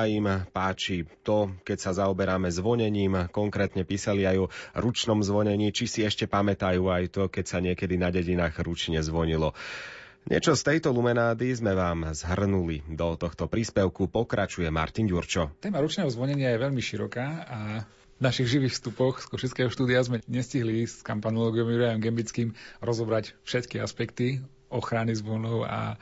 a im páči to, keď sa zaoberáme zvonením. Konkrétne písali aj o ručnom zvonení, či si ešte pamätajú aj to, keď sa niekedy na dedinách ručne zvonilo. Niečo z tejto lumenády sme vám zhrnuli. Do tohto príspevku pokračuje Martin Ďurčo. Téma ručného zvonenia je veľmi široká a v našich živých vstupoch z Košického štúdia sme nestihli s kampanologom Jurajom Gembickým rozobrať všetky aspekty ochrany zvonov a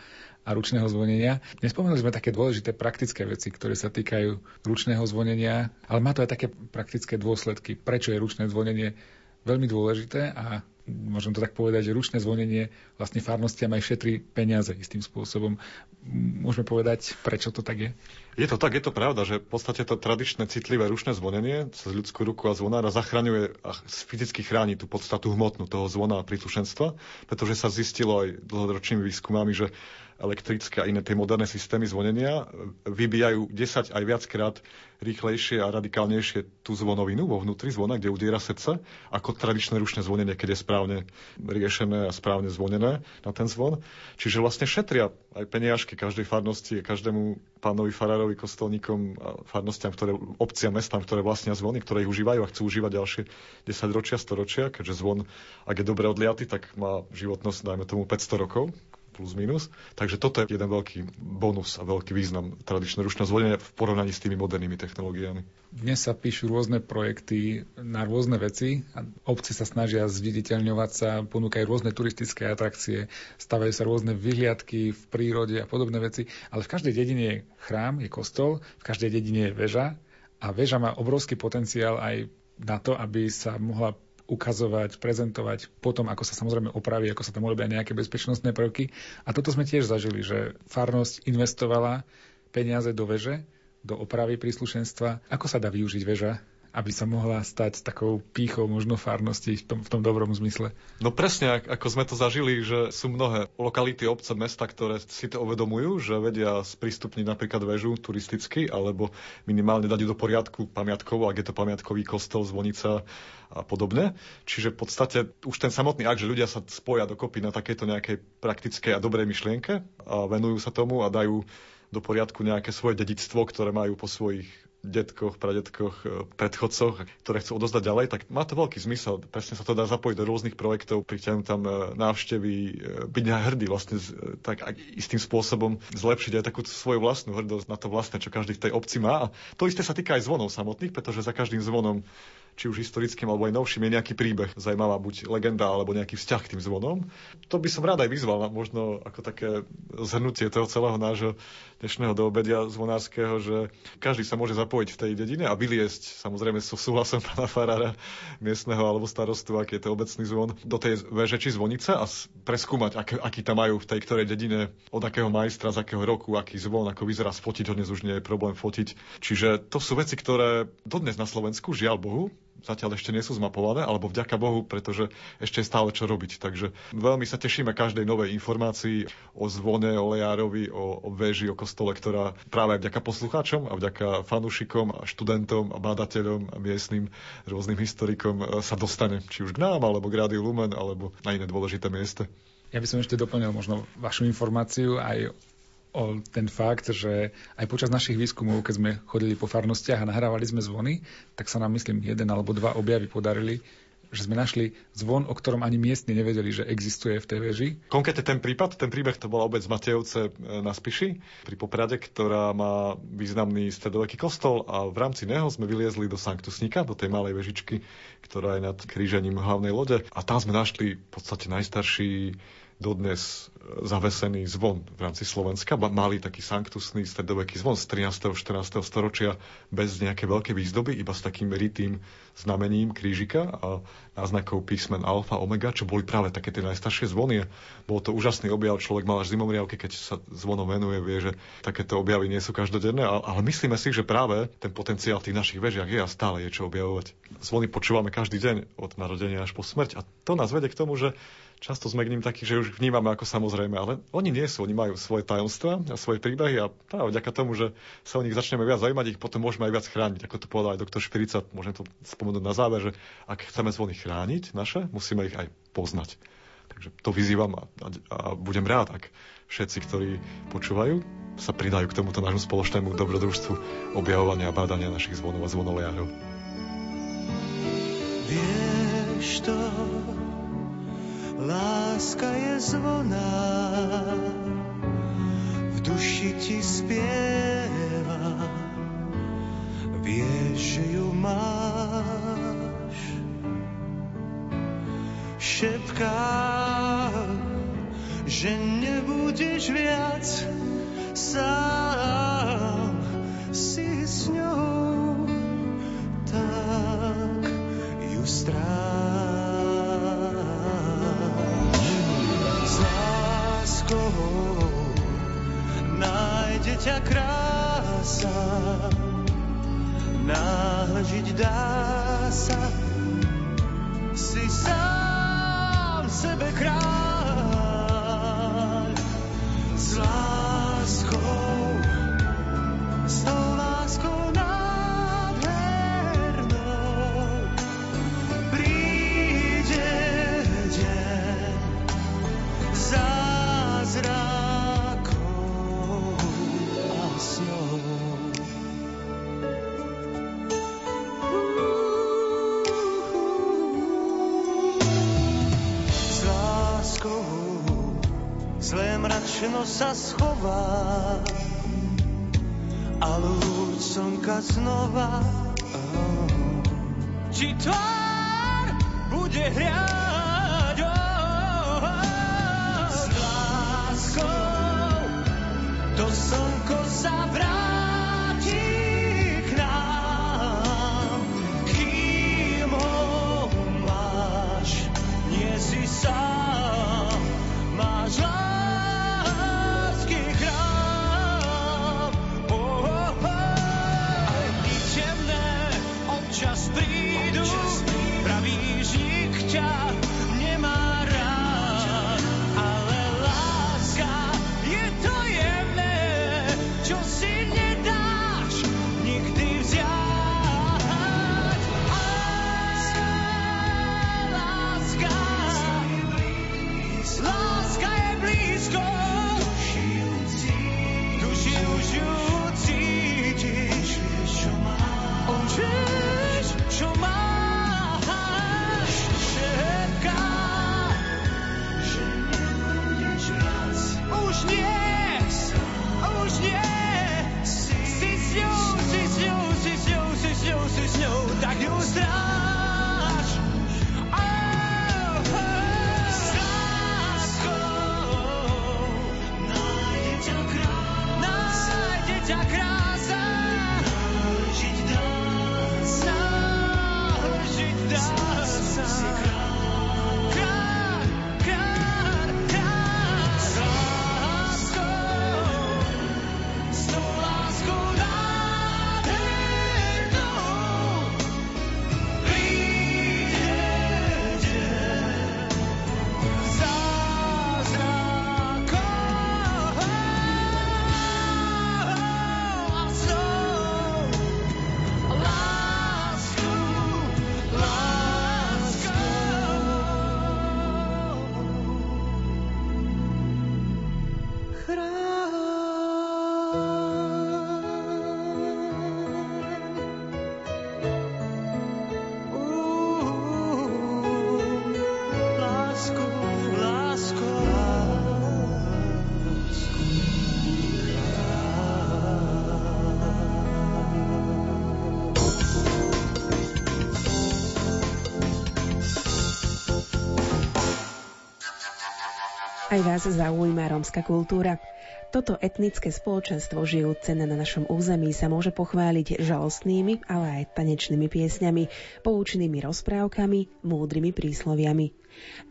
a ručného zvonenia. Nespomenuli sme také dôležité praktické veci, ktoré sa týkajú ručného zvonenia, ale má to aj také praktické dôsledky. Prečo je ručné zvonenie veľmi dôležité a môžem to tak povedať, že ručné zvonenie vlastne farnostiam aj šetrí peniaze istým spôsobom. Môžeme povedať, prečo to tak je? Je to tak, je to pravda, že v podstate to tradičné citlivé ručné zvonenie cez ľudskú ruku a zvonára zachraňuje a fyzicky chráni tú podstatu hmotnú toho zvona a príslušenstva, pretože sa zistilo aj dlhoročnými výskumami, že elektrické a iné tie moderné systémy zvonenia vybíjajú 10 aj viackrát rýchlejšie a radikálnejšie tú zvonovinu vo vnútri zvona, kde udiera srdce, ako tradičné ručné zvonenie, keď je správne riešené a správne zvonené na ten zvon. Čiže vlastne šetria aj peniažky každej farnosti, každému pánovi farárovi, kostolníkom a farnostiam, ktoré, obciam, mestám, ktoré vlastnia zvony, ktoré ich užívajú a chcú užívať ďalšie 10 ročia, 100 ročia, keďže zvon, ak je dobre odliaty, tak má životnosť, dajme tomu 500 rokov plus minus. Takže toto je jeden veľký bonus a veľký význam tradičného ručného zvolenia v porovnaní s tými modernými technológiami. Dnes sa píšu rôzne projekty na rôzne veci a obce sa snažia zviditeľňovať sa, ponúkajú rôzne turistické atrakcie, stavajú sa rôzne vyhliadky v prírode a podobné veci, ale v každej dedine je chrám, je kostol, v každej dedine je väža a väža má obrovský potenciál aj na to, aby sa mohla ukazovať, prezentovať potom, ako sa samozrejme opraví, ako sa tam urobia nejaké bezpečnostné prvky. A toto sme tiež zažili, že farnosť investovala peniaze do veže, do opravy príslušenstva. Ako sa dá využiť väža aby sa mohla stať takou pýchou možno farnosti v tom, v tom dobrom zmysle. No presne, ako sme to zažili, že sú mnohé lokality, obce, mesta, ktoré si to uvedomujú, že vedia sprístupniť napríklad väžu turisticky, alebo minimálne dať do poriadku pamiatkovo, ak je to pamiatkový kostol, zvonica a podobne. Čiže v podstate už ten samotný akt, že ľudia sa spoja dokopy na takéto nejakej praktickej a dobrej myšlienke a venujú sa tomu a dajú do poriadku nejaké svoje dedictvo, ktoré majú po svojich detkoch, pradetkoch, e, predchodcoch, ktoré chcú odozdať ďalej, tak má to veľký zmysel. Presne sa to dá zapojiť do rôznych projektov, priťahnuť tam e, návštevy, e, byť hrdý vlastne tak istým spôsobom zlepšiť aj takú svoju vlastnú hrdosť na to vlastné, čo každý v tej obci má. A to isté sa týka aj zvonov samotných, pretože za každým zvonom či už historickým alebo aj novším, je nejaký príbeh. Zajímavá buď legenda alebo nejaký vzťah k tým zvonom. To by som rád aj vyzval možno ako také zhrnutie toho celého nášho dnešného doobedia zvonárskeho, že každý sa môže zapojiť v tej dedine a vyliesť, samozrejme so súhlasom pána farára miestneho alebo starostu, aký je to obecný zvon, do tej veže či zvonice a preskúmať, aký, aký tam majú v tej ktorej dedine, od akého majstra, z akého roku, aký zvon, ako vyzerá, sfotiť ho dnes už nie je problém fotiť. Čiže to sú veci, ktoré dodnes na Slovensku, žiaľ Bohu, zatiaľ ešte nie sú zmapované, alebo vďaka Bohu, pretože ešte je stále čo robiť. Takže veľmi sa tešíme každej novej informácii o zvone, o lejárovi, o, o veži, o kostole, ktorá práve vďaka poslucháčom a vďaka fanúšikom a študentom a bádateľom a miestnym rôznym historikom sa dostane, či už k nám, alebo k Rádiu Lumen, alebo na iné dôležité miesta. Ja by som ešte doplnil možno vašu informáciu aj o ten fakt, že aj počas našich výskumov, keď sme chodili po farnostiach a nahrávali sme zvony, tak sa nám, myslím, jeden alebo dva objavy podarili, že sme našli zvon, o ktorom ani miestni nevedeli, že existuje v tej veži. Konkrétne ten prípad, ten príbeh to bola obec Matejovce e, na Spiši pri Poprade, ktorá má významný stredoveký kostol a v rámci neho sme vyliezli do Sanktusníka, do tej malej vežičky, ktorá je nad krížením hlavnej lode a tam sme našli v podstate najstarší dodnes e, zavesený zvon v rámci Slovenska. Mali taký sanktusný stredoveký zvon z 13. 14. storočia bez nejaké veľké výzdoby, iba s takým rytým znamením krížika a náznakov písmen alfa, omega, čo boli práve také tie najstaršie zvony. Bol to úžasný objav, človek mal až zimomriavky, keď sa zvonom venuje, vie, že takéto objavy nie sú každodenné, ale myslíme si, že práve ten potenciál v tých našich vežiach je a stále je čo objavovať. Zvony počúvame každý deň od narodenia až po smrť a to nás vedie k tomu, že často sme k ním takí, že už vnímame ako samozrejme, ale oni nie sú, oni majú svoje tajomstva a svoje príbehy a práve vďaka tomu, že sa o nich začneme viac zaujímať, ich potom môžeme aj viac chrániť. Ako to povedal aj doktor Špirica, môžem to spomenúť na záver, že ak chceme zvony chrániť naše, musíme ich aj poznať. Takže to vyzývam a, a, a budem rád, ak všetci, ktorí počúvajú, sa pridajú k tomuto nášmu spoločnému dobrodružstvu objavovania a bádania našich zvonov a zvonoliarov. Vieš to, láska je zvona, v duši ti spieva, vieš, že ju máš. Šepká, že nebudeš viac sám nájde ťa krása, nážiť dá sa, si sám sebe kráľ. S sa schová a lúč slnka znova oh. ti tvár bude hriať idú, pravíš, nik ťa Aj vás zaujíma rómska kultúra. Toto etnické spoločenstvo žijúce na našom území sa môže pochváliť žalostnými, ale aj tanečnými piesňami, poučnými rozprávkami, múdrymi prísloviami.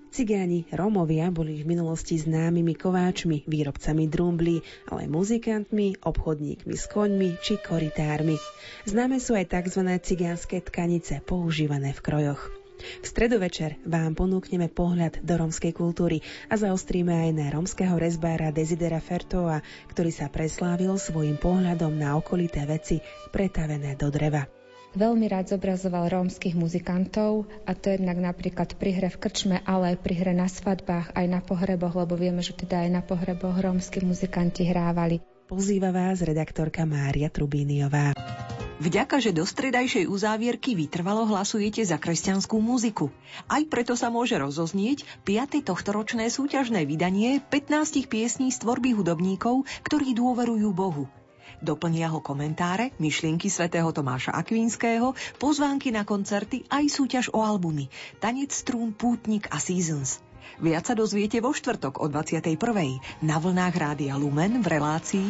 Cigáni Rómovia boli v minulosti známymi kováčmi, výrobcami drumbly, ale aj muzikantmi, obchodníkmi s koňmi či koritármi. Známe sú aj tzv. cigánske tkanice, používané v krojoch. V stredu večer vám ponúkneme pohľad do romskej kultúry a zaostríme aj na romského rezbára Desidera Fertoa, ktorý sa preslávil svojim pohľadom na okolité veci pretavené do dreva. veľmi rád zobrazoval rómskych muzikantov a to jednak napríklad pri hre v krčme, ale aj pri hre na svadbách, aj na pohreboch, lebo vieme, že teda aj na pohreboch rómsky muzikanti hrávali. Pozýva vás redaktorka Mária Trubíniová. Vďaka, že do stredajšej uzávierky vytrvalo hlasujete za kresťanskú muziku. Aj preto sa môže rozoznieť 5. tohtoročné súťažné vydanie 15 piesní z tvorby hudobníkov, ktorí dôverujú Bohu. Doplnia ho komentáre, myšlienky svätého Tomáša Akvinského, pozvánky na koncerty aj súťaž o albumy Tanec strún, Pútnik a Seasons. Viac sa dozviete vo štvrtok o 21. na vlnách Rádia Lumen v relácii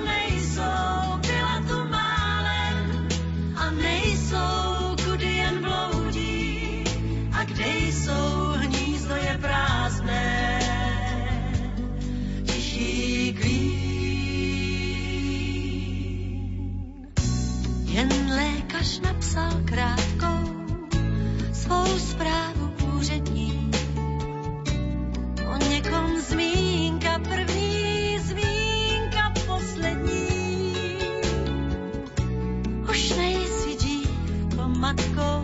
not go